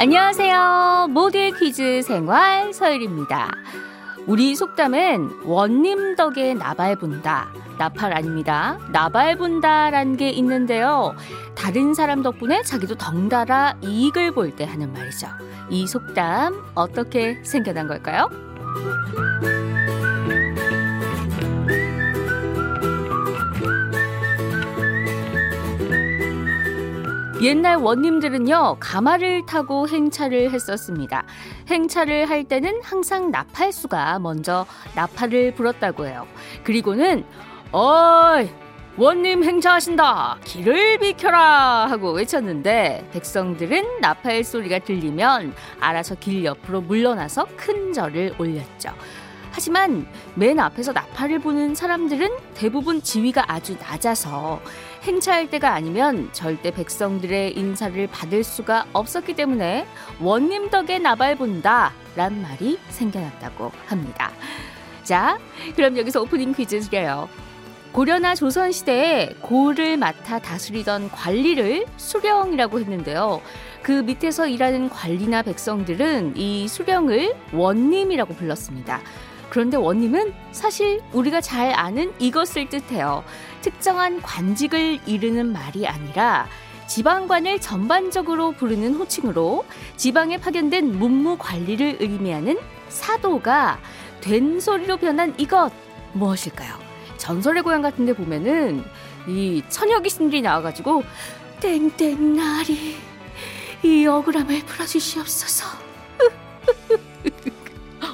안녕하세요. 모두의 퀴즈 생활 서율입니다. 우리 속담엔 원님 덕에 나발 분다. 나팔 아닙니다. 나발 분다라는 게 있는데요. 다른 사람 덕분에 자기도 덩달아 이익을 볼 때 하는 말이죠. 이 속담 어떻게 생겨난 걸까요? 옛날 원님들은요, 가마를 타고 행차를 했었습니다. 행차를 할 때는 항상 나팔수가 먼저 나팔을 불었다고 해요. 그리고는, 어이! 원님 행차하신다! 길을 비켜라! 하고 외쳤는데, 백성들은 나팔 소리가 들리면 알아서 길 옆으로 물러나서 큰 절을 올렸죠. 하지만 맨 앞에서 나팔을 부는 사람들은 대부분 지위가 아주 낮아서 행차할 때가 아니면 절대 백성들의 인사를 받을 수가 없었기 때문에 원님 덕에 나발 본다 란 말이 생겨났다고 합니다. 자, 그럼 여기서 오프닝 퀴즈 드려요. 고려나 조선 시대에 고를 맡아 다스리던 관리를 수령이라고 했는데요. 그 밑에서 일하는 관리나 백성들은 이 수령을 원님이라고 불렀습니다. 그런데 원님은 사실 우리가 잘 아는 이것을 뜻해요. 특정한 관직을 이르는 말이 아니라 지방관을 전반적으로 부르는 호칭으로 지방에 파견된 문무 관리를 의미하는 사도가 된 소리로 변한 이것 무엇일까요? 전설의 고향 같은 데 보면은 이 처녀 귀신들이 나와가지고 땡땡 나리 이 억울함을 풀어주시옵소서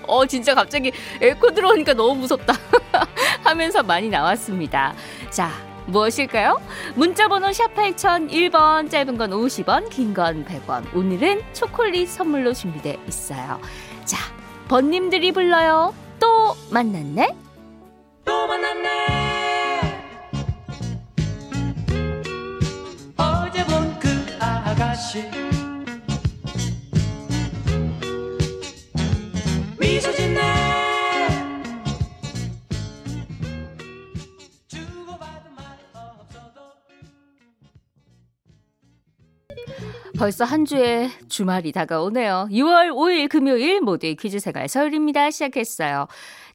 어, 진짜 갑자기 에코 들어오니까 너무 무섭다. 하면서 많이 나왔습니다. 자, 무엇일까요? 문자번호 샵 8001번, 짧은 건 50원, 긴 건 100원. 오늘은 초콜릿 선물로 준비돼 있어요. 자, 번님들이 불러요. 또 만났네? 또 만났네! 그 아가씨 벌써 한 주의 주말이 다가오네요. 6월 5일 금요일 모두의 퀴즈 생활 서울입니다. 시작했어요.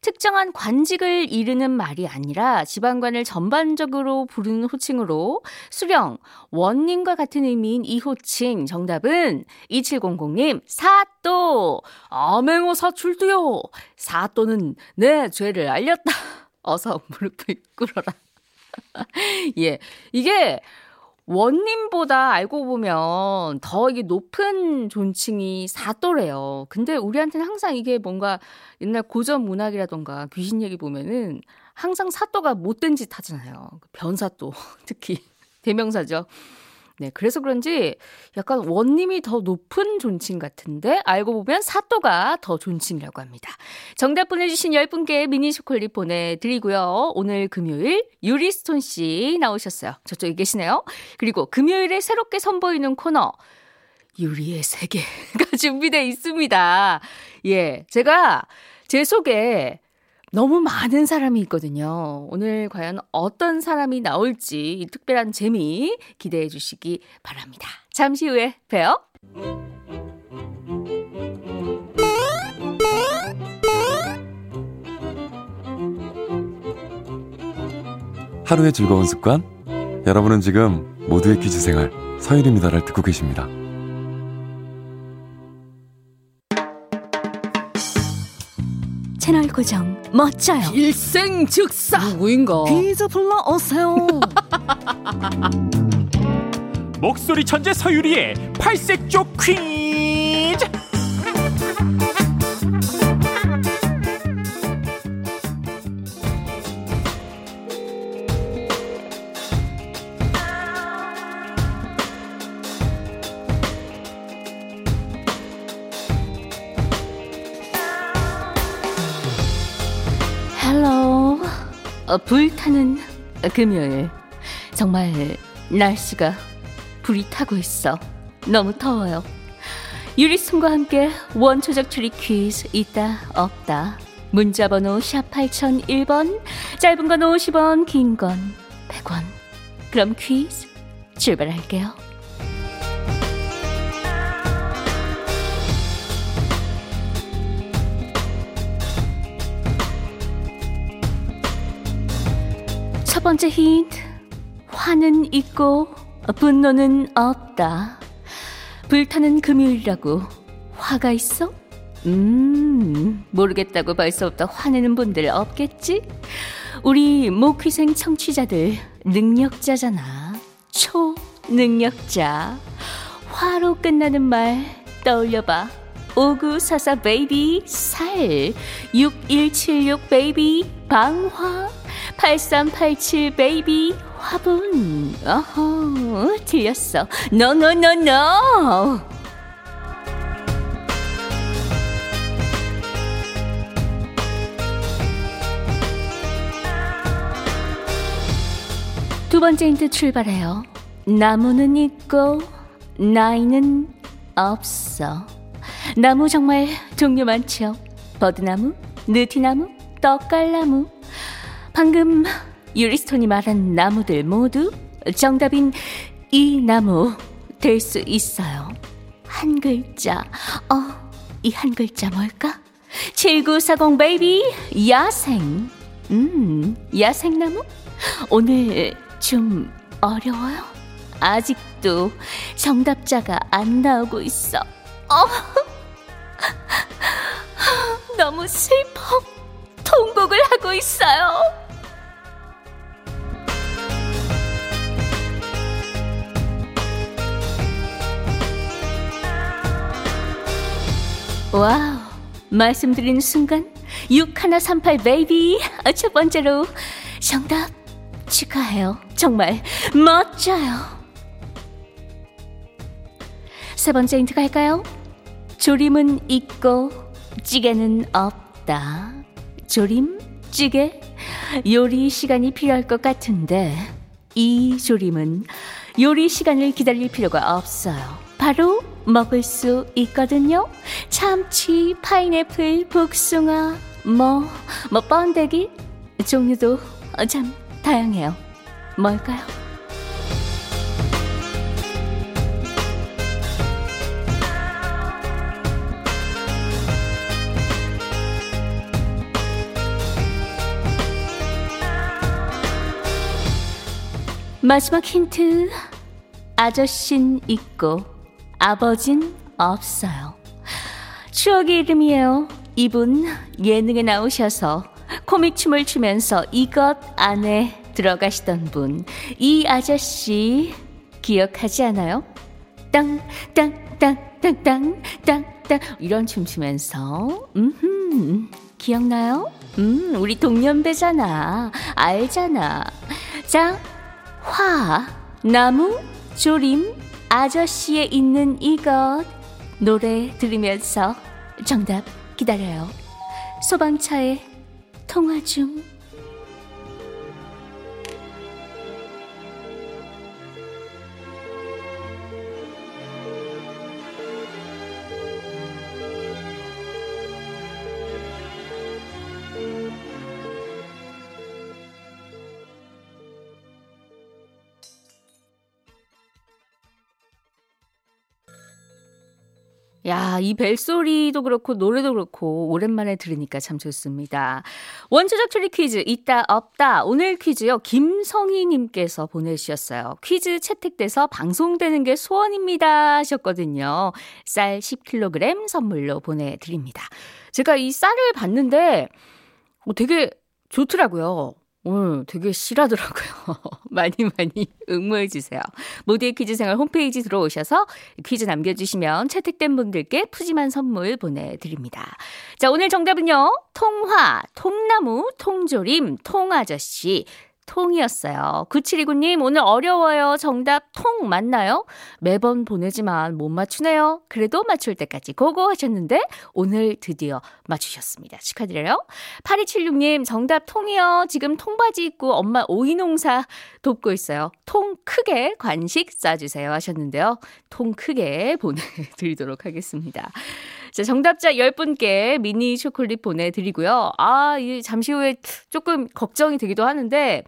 특정한 관직을 이르는 말이 아니라 지방관을 전반적으로 부르는 호칭으로 수령, 원님과 같은 의미인 이 호칭 정답은 2700님 사또 아맹호 사출두요 사또는 내 죄를 알렸다 어서 무릎을 꿇어라 예 이게 원님보다 알고 보면 더 이게 높은 존칭이 사또래요. 근데 우리한테는 항상 이게 뭔가 옛날 고전 문학이라던가 귀신 얘기 보면은 항상 사또가 못된 짓 하잖아요. 변사또 특히 대명사죠. 네, 그래서 그런지 약간 원님이 더 높은 존칭 같은데 알고 보면 사또가 더 존칭이라고 합니다. 정답 보내주신 10분께 미니 초콜릿 보내드리고요. 오늘 금요일 유리스톤 씨 나오셨어요. 저쪽에 계시네요. 그리고 금요일에 새롭게 선보이는 코너 유리의 세계가 준비되어 있습니다. 예, 제가 제 속에 너무 많은 사람이 있거든요. 오늘 과연 어떤 사람이 나올지 특별한 재미 기대해 주시기 바랍니다. 잠시 후에 봬요. 하루의 즐거운 습관? 여러분은 지금 모두의 퀴즈 생활 서일입니다를 듣고 계십니다. 채널 고정 멋져요. 일생 즉사 누구인가? 퀴즈 불러 오세요. 목소리 천재 서유리의 팔색조 퀴 어, 불타는 금요일. 정말 날씨가 불이 타고 있어. 너무 더워요. 유리순과 함께 원초적 추리 퀴즈 있다 없다. 문자 번호 샵 8001번, 짧은 건 50원, 긴 건 100원. 그럼 퀴즈 출발할게요. 첫 번째 힌트. 화는 있고 분노는 없다. 불타는 금요일이라고 화가 있어? 음, 모르겠다고 벌써부터 화내는 분들 없겠지? 우리 모퀴생 청취자들 능력자잖아. 초능력자. 화로 끝나는 말 떠올려봐. 5944 베이비 살 6176 베이비 방화 8387 베이비 화분. 어허 틀렸어. 노노노노 두 번째 힌트 출발해요. 나무는 있고 나이는 없어. 나무 정말 종류 많죠 버드나무, 느티나무, 떡갈나무 방금 유리스톤이 말한 나무들 모두 정답인 이 나무 될 수 있어요. 한 글자. 어, 이 한 글자 뭘까? 7940 베이비 야생. 음, 야생나무? 오늘 좀 어려워요? 아직도 정답자가 안 나오고 있어. 어. 너무 슬퍼. 통곡을 하고 있어요. Wow. 말씀드리는 순간 6138 baby 첫 번째로 정답 축하해요. 정말 멋져요. 세 번째 힌트 갈까요? 조림은 있고 찌개는 없다. 조림, 찌개, 요리 시간이 필요할 것 같은데 이 조림은 요리 시간을 기다릴 필요가 없어요. 바로 먹을 수 있거든요. 참치, 파인애플, 복숭아, 뭐, 뭐 번데기 종류도 참 다양해요. 뭘까요? 마지막 힌트. 아저씨는 있고 아버진 없어요. 추억의 이름이에요. 이분 예능에 나오셔서 코믹 춤을 추면서 이것 안에 들어가시던 분. 이 아저씨 기억하지 않아요? 땅, 땅, 땅, 땅, 땅, 땅, 땅. 이런 춤 추면서. 음, 기억나요? 음, 우리 동년배잖아. 알잖아. 자, 화, 나무, 조림, 아저씨에 있는 이것. 노래 들으면서 정답 기다려요. 소방차의 통화 중. 야, 이 벨소리도 그렇고 노래도 그렇고 오랜만에 들으니까 참 좋습니다. 원초적 추리 퀴즈 있다 없다. 오늘 퀴즈요. 김성희 님께서 보내주셨어요. 퀴즈 채택돼서 방송되는 게 소원입니다 하셨거든요. 쌀 10kg 선물로 보내드립니다. 제가 이 쌀을 봤는데 어, 되게 좋더라고요. 오늘 되게 실하더라고요. 많이 많이 응모해 주세요. 모두의 퀴즈 생활 홈페이지 들어오셔서 퀴즈 남겨주시면 채택된 분들께 푸짐한 선물 보내드립니다. 자, 오늘 정답은요. 통화, 통나무, 통조림, 통아저씨, 통이었어요. 9729님, 오늘 어려워요. 정답 통 맞나요? 매번 보내지만 못 맞추네요. 그래도 맞출 때까지 고고 하셨는데, 오늘 드디어 맞추셨습니다. 축하드려요. 8276님, 정답 통이요. 지금 통바지 입고 엄마 오이 농사 돕고 있어요. 통 크게 관식 싸주세요 하셨는데요. 통 크게 보내드리도록 하겠습니다. 자, 정답자 10분께 미니 초콜릿 보내드리고요. 아, 이 잠시 후에 조금 걱정이 되기도 하는데,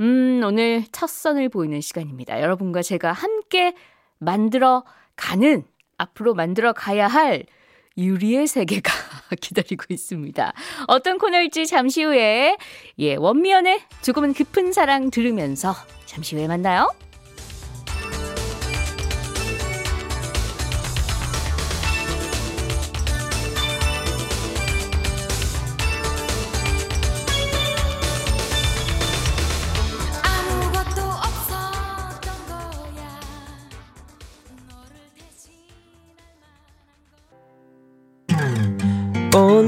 음, 오늘 첫 선을 보이는 시간입니다. 여러분과 제가 함께 만들어 가는, 앞으로 만들어 가야 할 유리의 세계가 기다리고 있습니다. 어떤 코너일지 잠시 후에 예 원미연의 조금은 깊은 사랑 들으면서 잠시 후에 만나요.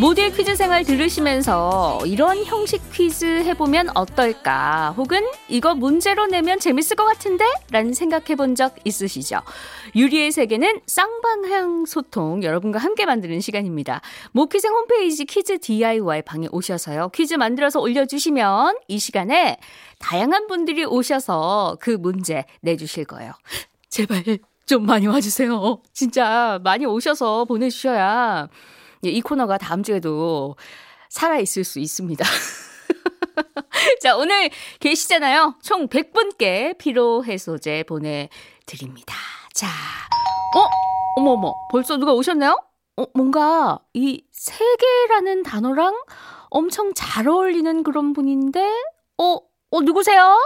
모델 퀴즈 생활 들으시면서 이런 형식 퀴즈 해보면 어떨까? 혹은 이거 문제로 내면 재밌을 것 같은데? 라는 생각해 본 적 있으시죠? 유리의 세계는 쌍방향 소통 여러분과 함께 만드는 시간입니다. 모퀴생 홈페이지 퀴즈 DIY 방에 오셔서요. 퀴즈 만들어서 올려주시면 이 시간에 다양한 분들이 오셔서 그 문제 내주실 거예요. 제발 좀 많이 와주세요. 진짜 많이 오셔서 보내주셔야 예, 이 코너가 다음 주에도 살아있을 수 있습니다. 자, 오늘 계시잖아요. 총 100분께 피로해소제 보내드립니다. 자, 어? 어머어머, 벌써 누가 오셨나요? 어, 뭔가 이 세계라는 단어랑 엄청 잘 어울리는 그런 분인데, 어, 어, 누구세요?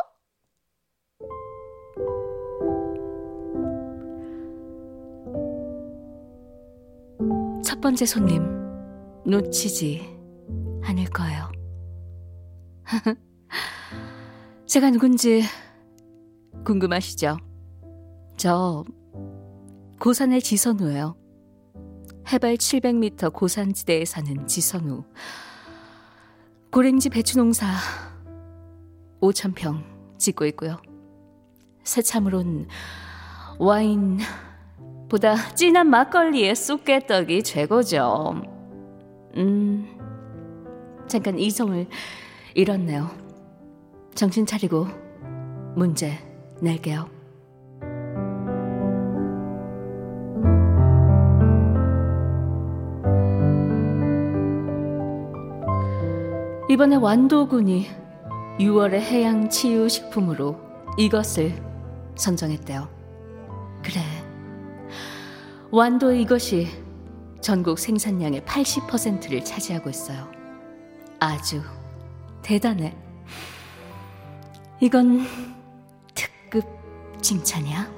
번째 손님 놓치지 않을 거예요. 제가 누군지 궁금하시죠? 저 고산의 지선우예요. 해발 700m 고산지대에 사는 지선우. 고랭지 배추 농사 5천평 짓고 있고요. 새참으론 와인 보다 진한 막걸리에 쑥개떡이 최고죠. 음, 잠깐 이성을 잃었네요. 정신 차리고 문제 낼게요. 이번에 완도군이 6월의 해양 치유 식품으로 이것을 선정했대요. 완도의 이것이 전국 생산량의 80%를 차지하고 있어요. 아주 대단해. 이건 특급 칭찬이야.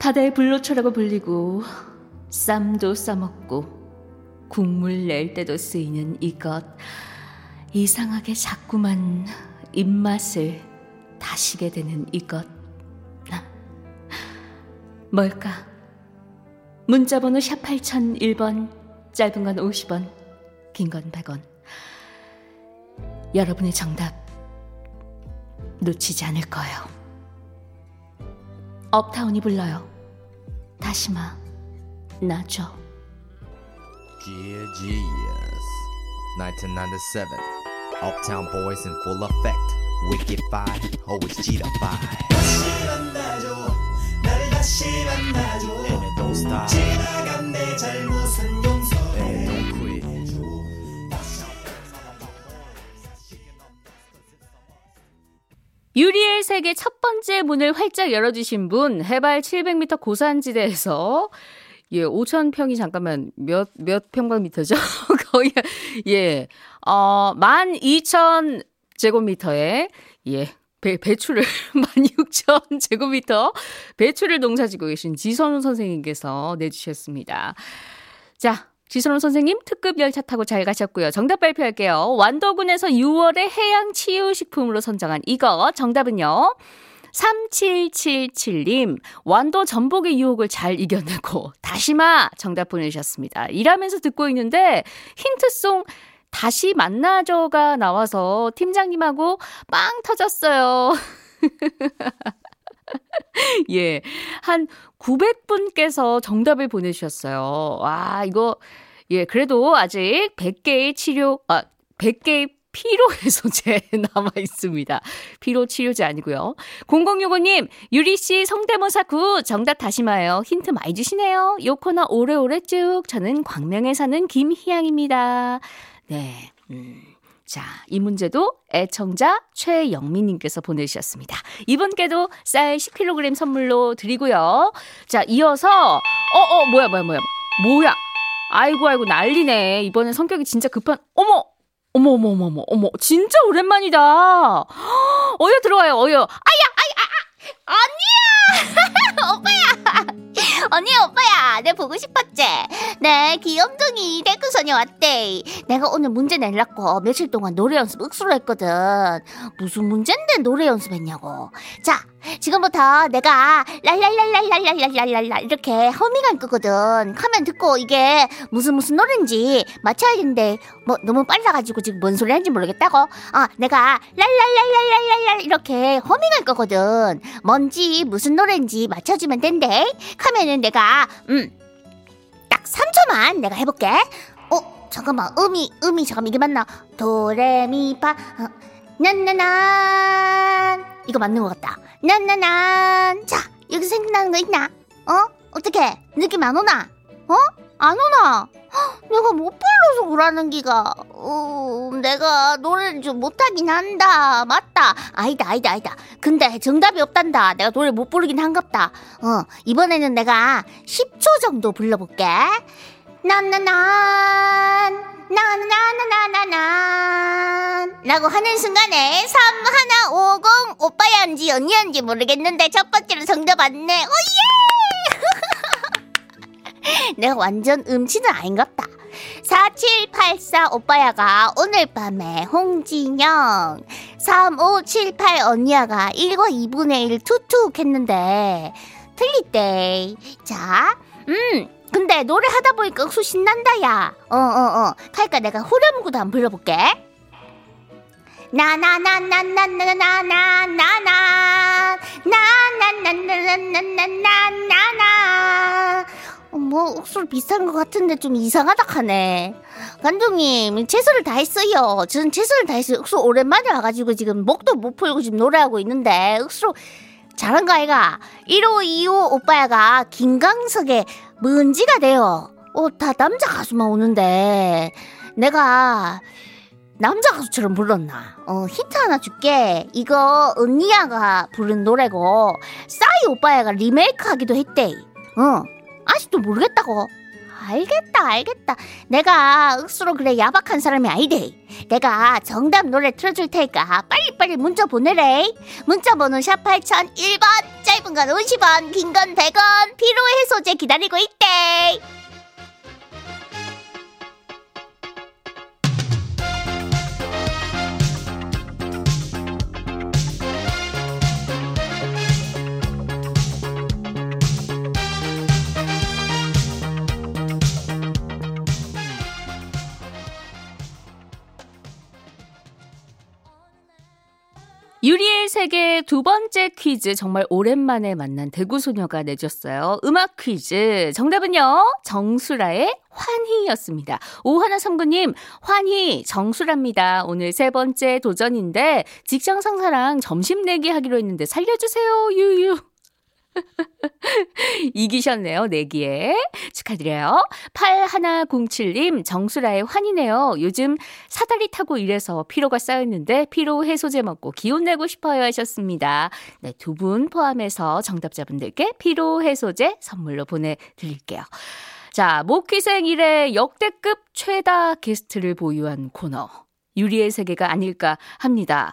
바다의 불로초라고 불리고 쌈도 싸먹고 국물 낼 때도 쓰이는 이것. 이상하게 자꾸만 입맛을 다시게 되는 이것. 뭘까? 문자번호 샵 8001번, 짧은 건 50원, 긴 건 100원. 여러분의 정답 놓치지 않을 거예요. 업타운이 불러요. 다시마, 나죠. Dear Genius 1997 Uptown Boys in full effect Wicked Five always don't stop And it don't quit 유리의 세계 첫 번째 문을 활짝 열어주신 분, 해발 700m 고산지대에서 예, 5천 평이 잠깐만 몇 몇 평방미터죠? 거의 예, 어, 12,000 제곱미터에 예. 배, 배추를 16,000 제곱미터 배추를 농사짓고 계신 지선우 선생님께서 내주셨습니다. 자, 지선우 선생님 특급 열차 타고 잘 가셨고요. 정답 발표할게요. 완도군에서 6월에 해양 치유 식품으로 선정한 이거 정답은요. 3777님, 완도 전복의 유혹을 잘 이겨내고, 다시마 정답 보내주셨습니다. 일하면서 듣고 있는데, 힌트송 다시 만나죠가 나와서 팀장님하고 빵 터졌어요. 예. 한 900분께서 정답을 보내주셨어요. 와, 이거, 예, 그래도 아직 100개의 치료, 아, 100개의 피로 해소제 남아 있습니다. 피로 치료제 아니고요. 0065님, 유리 씨 성대모사 구 정답 다시마요. 힌트 많이 주시네요. 요 코너 오래오래 쭉. 저는 광명에 사는 김희양입니다. 네. 음. 자, 이 문제도 애청자 최영민님께서 보내주셨습니다. 이분께도 쌀 10kg 선물로 드리고요. 자, 이어서, 어, 어, 뭐야, 뭐야, 뭐야. 뭐야. 아이고, 아이고, 난리네. 이번엔 성격이 진짜 급한, 어머! 어머, 어머, 어머, 어머, 어머. 진짜 오랜만이다. 어여 들어와요, 어여. 아야, 아야, 아, 언니야! 오빠야! 언니 오빠야 내 보고 싶었지? 내 귀염둥이 대구소녀 왔대. 내가 오늘 문제 내려고 며칠 동안 노래 연습 억수로 했거든. 무슨 문제인데 노래 연습했냐고. 자 지금부터 내가 랄랄랄랄랄랄랄랄랄 이렇게 허밍할 거거든 하면 듣고 이게 무슨 무슨 노래인지 맞춰야 되는데 뭐 너무 빨라가지고 지금 뭔 소리 하는지 모르겠다고 아 내가 랄랄랄랄랄랄 이렇게 허밍할 거거든 뭔지 무슨 노래인지 맞춰주면 된대 하면은 내가 음 딱 3초만 내가 해볼게 어 잠깐만 음이 음이 잠깐만 이게 맞나 도레미파 어, 난나난 이거 맞는 것 같다. 난나난. 자 여기 생각나는 거 있나? 어? 어떻게 느낌 안 오나? 어? 안 오나? 헉, 내가 못 불러서 그러는 기가. 어, 내가 노래를 좀 못하긴 한다. 맞다. 아니다 아니다 아니다. 근데 정답이 없단다. 내가 노래 못 부르긴 한갑다. 어 이번에는 내가 10초 정도 불러볼게 난나난 나나나나나나 라고 하는 순간에 3150 오빠야인지 언니인지 모르겠는데 첫 번째로 정답 왔네. 오예! 내가 완전 음치는 아닌갑다. 4784 오빠야가 오늘 밤에 홍진영 3578 언니야가 1과 2분의 1 투툭 했는데 틀리대 자 음. 근데 노래 하다 보니까 억수 신난다 야. 어어 어. 그러니까 내가 후렴구도 한번 불러볼게. 나나나나나나나나나나나 나나나나나나나나 뭐 억수로 비슷한 것 같은데 좀 이상하다 하네. 감독님 최선을 다했어요. 저는 최선을 다했어요. 억수로 오랜만에 와가지고 지금 목도 못 풀고 지금 노래하고 있는데 억수로 잘한 거 아이가? 1525 오빠야가 김강석의 먼지가 돼요. 어, 다 남자 가수만 오는데 내가 남자 가수처럼 불렀나? 어, 힌트 하나 줄게. 이거 언니야가 부른 노래고 싸이 오빠야가 리메이크 하기도 했대. 어, 아직도 모르겠다고. 알겠다, 알겠다. 내가 억수로 그래 야박한 사람이 아니대. 내가 정답 노래 틀어줄 테니까 빨리빨리 문자 보내래. 문자 번호 샵 8001번, 짧은 건 50원, 긴 건 100원, 피로 해소제 기다리고 있대. 세계 두 번째 퀴즈 정말 오랜만에 만난 대구 소녀가 내줬어요. 음악 퀴즈 정답은요 정수라의 환희였습니다. 오하나 성부님 환희 정수라입니다. 오늘 세 번째 도전인데 직장 상사랑 점심 내기 하기로 했는데 살려주세요 유유. 이기셨네요, 내기에. 축하드려요. 8107님, 정수라의 환이네요. 요즘 사다리 타고 일해서 피로가 쌓였는데 피로 해소제 먹고 기운 내고 싶어요 하셨습니다. 네, 두 분 포함해서 정답자분들께 피로 해소제 선물로 보내드릴게요. 자, 목회생 이래 역대급 최다 게스트를 보유한 코너. 유리의 세계가 아닐까 합니다.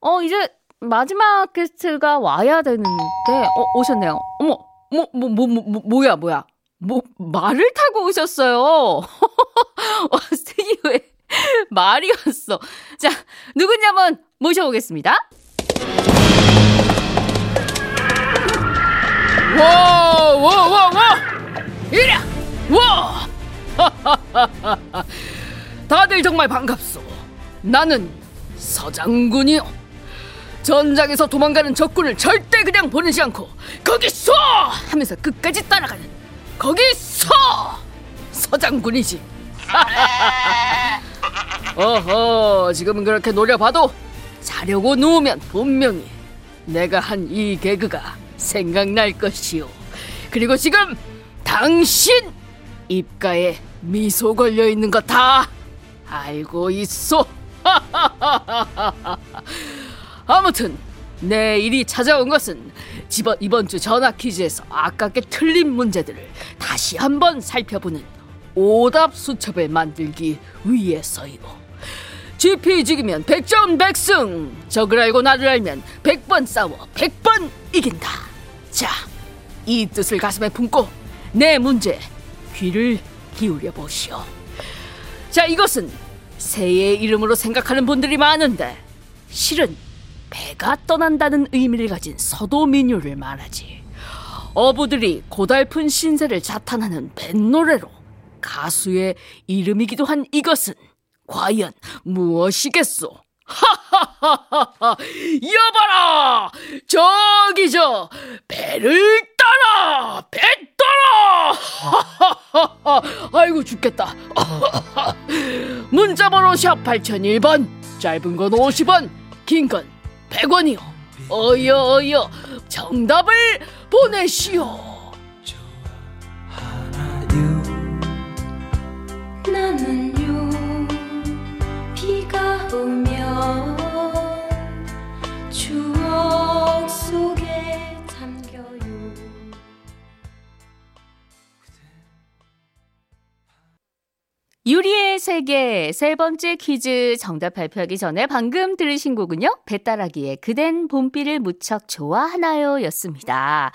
어, 이제 마지막 게스트가 와야 되는데 어 오셨네요. 어머 뭐 뭐 뭐 뭐 뭐, 뭐, 야 뭐야 뭐 말을 타고 오셨어요. 어, 스튜디오에 말이 왔어. 자 누군지 한번 모셔보겠습니다. 와, 와, 와, 와! 이랴! 와! 다들 정말 반갑소. 나는 서장군이요. 전장에서 도망가는 적군을 절대 그냥 보내지 않고 거기 서 하면서 끝까지 따라가는 거기 서 서장군이지. 어허, 지금은 그렇게 노려봐도 자려고 누우면 분명히 내가 한 이 개그가 생각날 것이오. 그리고 지금 당신 입가에 미소 걸려 있는 거 다 알고 있어. 아무튼 내 일이 찾아온 것은 이번, 이번 주 전화 퀴즈에서 아깝게 틀린 문제들을 다시 한번 살펴보는 오답 수첩을 만들기 위해서이오. GP직이면 백전 백승. 적을 알고 나를 알면 백 번 싸워 백 번 이긴다. 자, 이 뜻을 가슴에 품고 내 문제 귀를 기울여 보시오. 자, 이것은 새의 이름으로 생각하는 분들이 많은데 실은 배가 떠난다는 의미를 가진 서도 민요를 말하지. 어부들이 고달픈 신세를 자탄하는 뱃노래로 가수의 이름이기도 한 이것은 과연 무엇이겠소? 하하하하하! 여봐라! 저기 저 배를 따라! 배 따라! 하하하하! 아이고 죽겠다. 문자번호 샵 8001번 짧은 건 50원 긴 건 100원이요. 어여 어여 정답을 보내시오. 나는요 비가 오면 유리의 세계 세 번째 퀴즈 정답 발표하기 전에 방금 들으신 곡은요. 배따라기의 그댄 봄비를 무척 좋아하나요? 였습니다.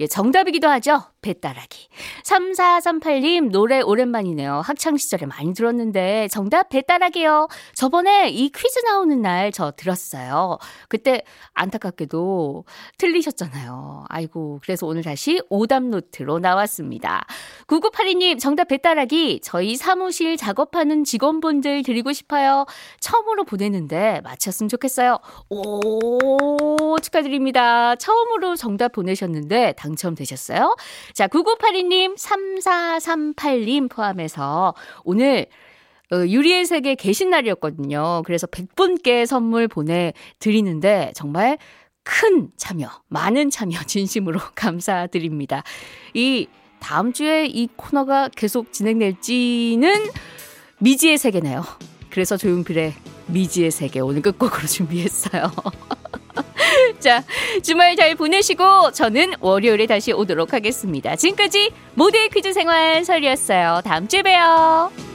예, 정답이기도 하죠. 배따라기. 3438님, 노래 오랜만이네요. 학창시절에 많이 들었는데, 정답 배따라기요. 저번에 이 퀴즈 나오는 날 저 들었어요. 그때 안타깝게도 틀리셨잖아요. 아이고, 그래서 오늘 다시 오답 노트로 나왔습니다. 9982님, 정답 배따라기. 저희 사무실 작업하는 직원분들 드리고 싶어요. 처음으로 보내는데 맞췄으면 좋겠어요. 오, 축하드립니다. 처음으로 정답 보내셨는데 당첨되셨어요? 자, 9982님, 3438님 포함해서 오늘 어, 유리의 세계 계신 날이었거든요. 그래서 100분께 선물 보내드리는데 정말 큰 참여, 많은 참여 진심으로 감사드립니다. 이 다음 주에 이 코너가 계속 진행될지는 미지의 세계네요. 그래서 조용필의 미지의 세계 오늘 끝곡으로 준비했어요. 자, 주말 잘 보내시고 저는 월요일에 다시 오도록 하겠습니다. 지금까지 모두의 퀴즈 생활 설이었어요. 다음 주에 봬요.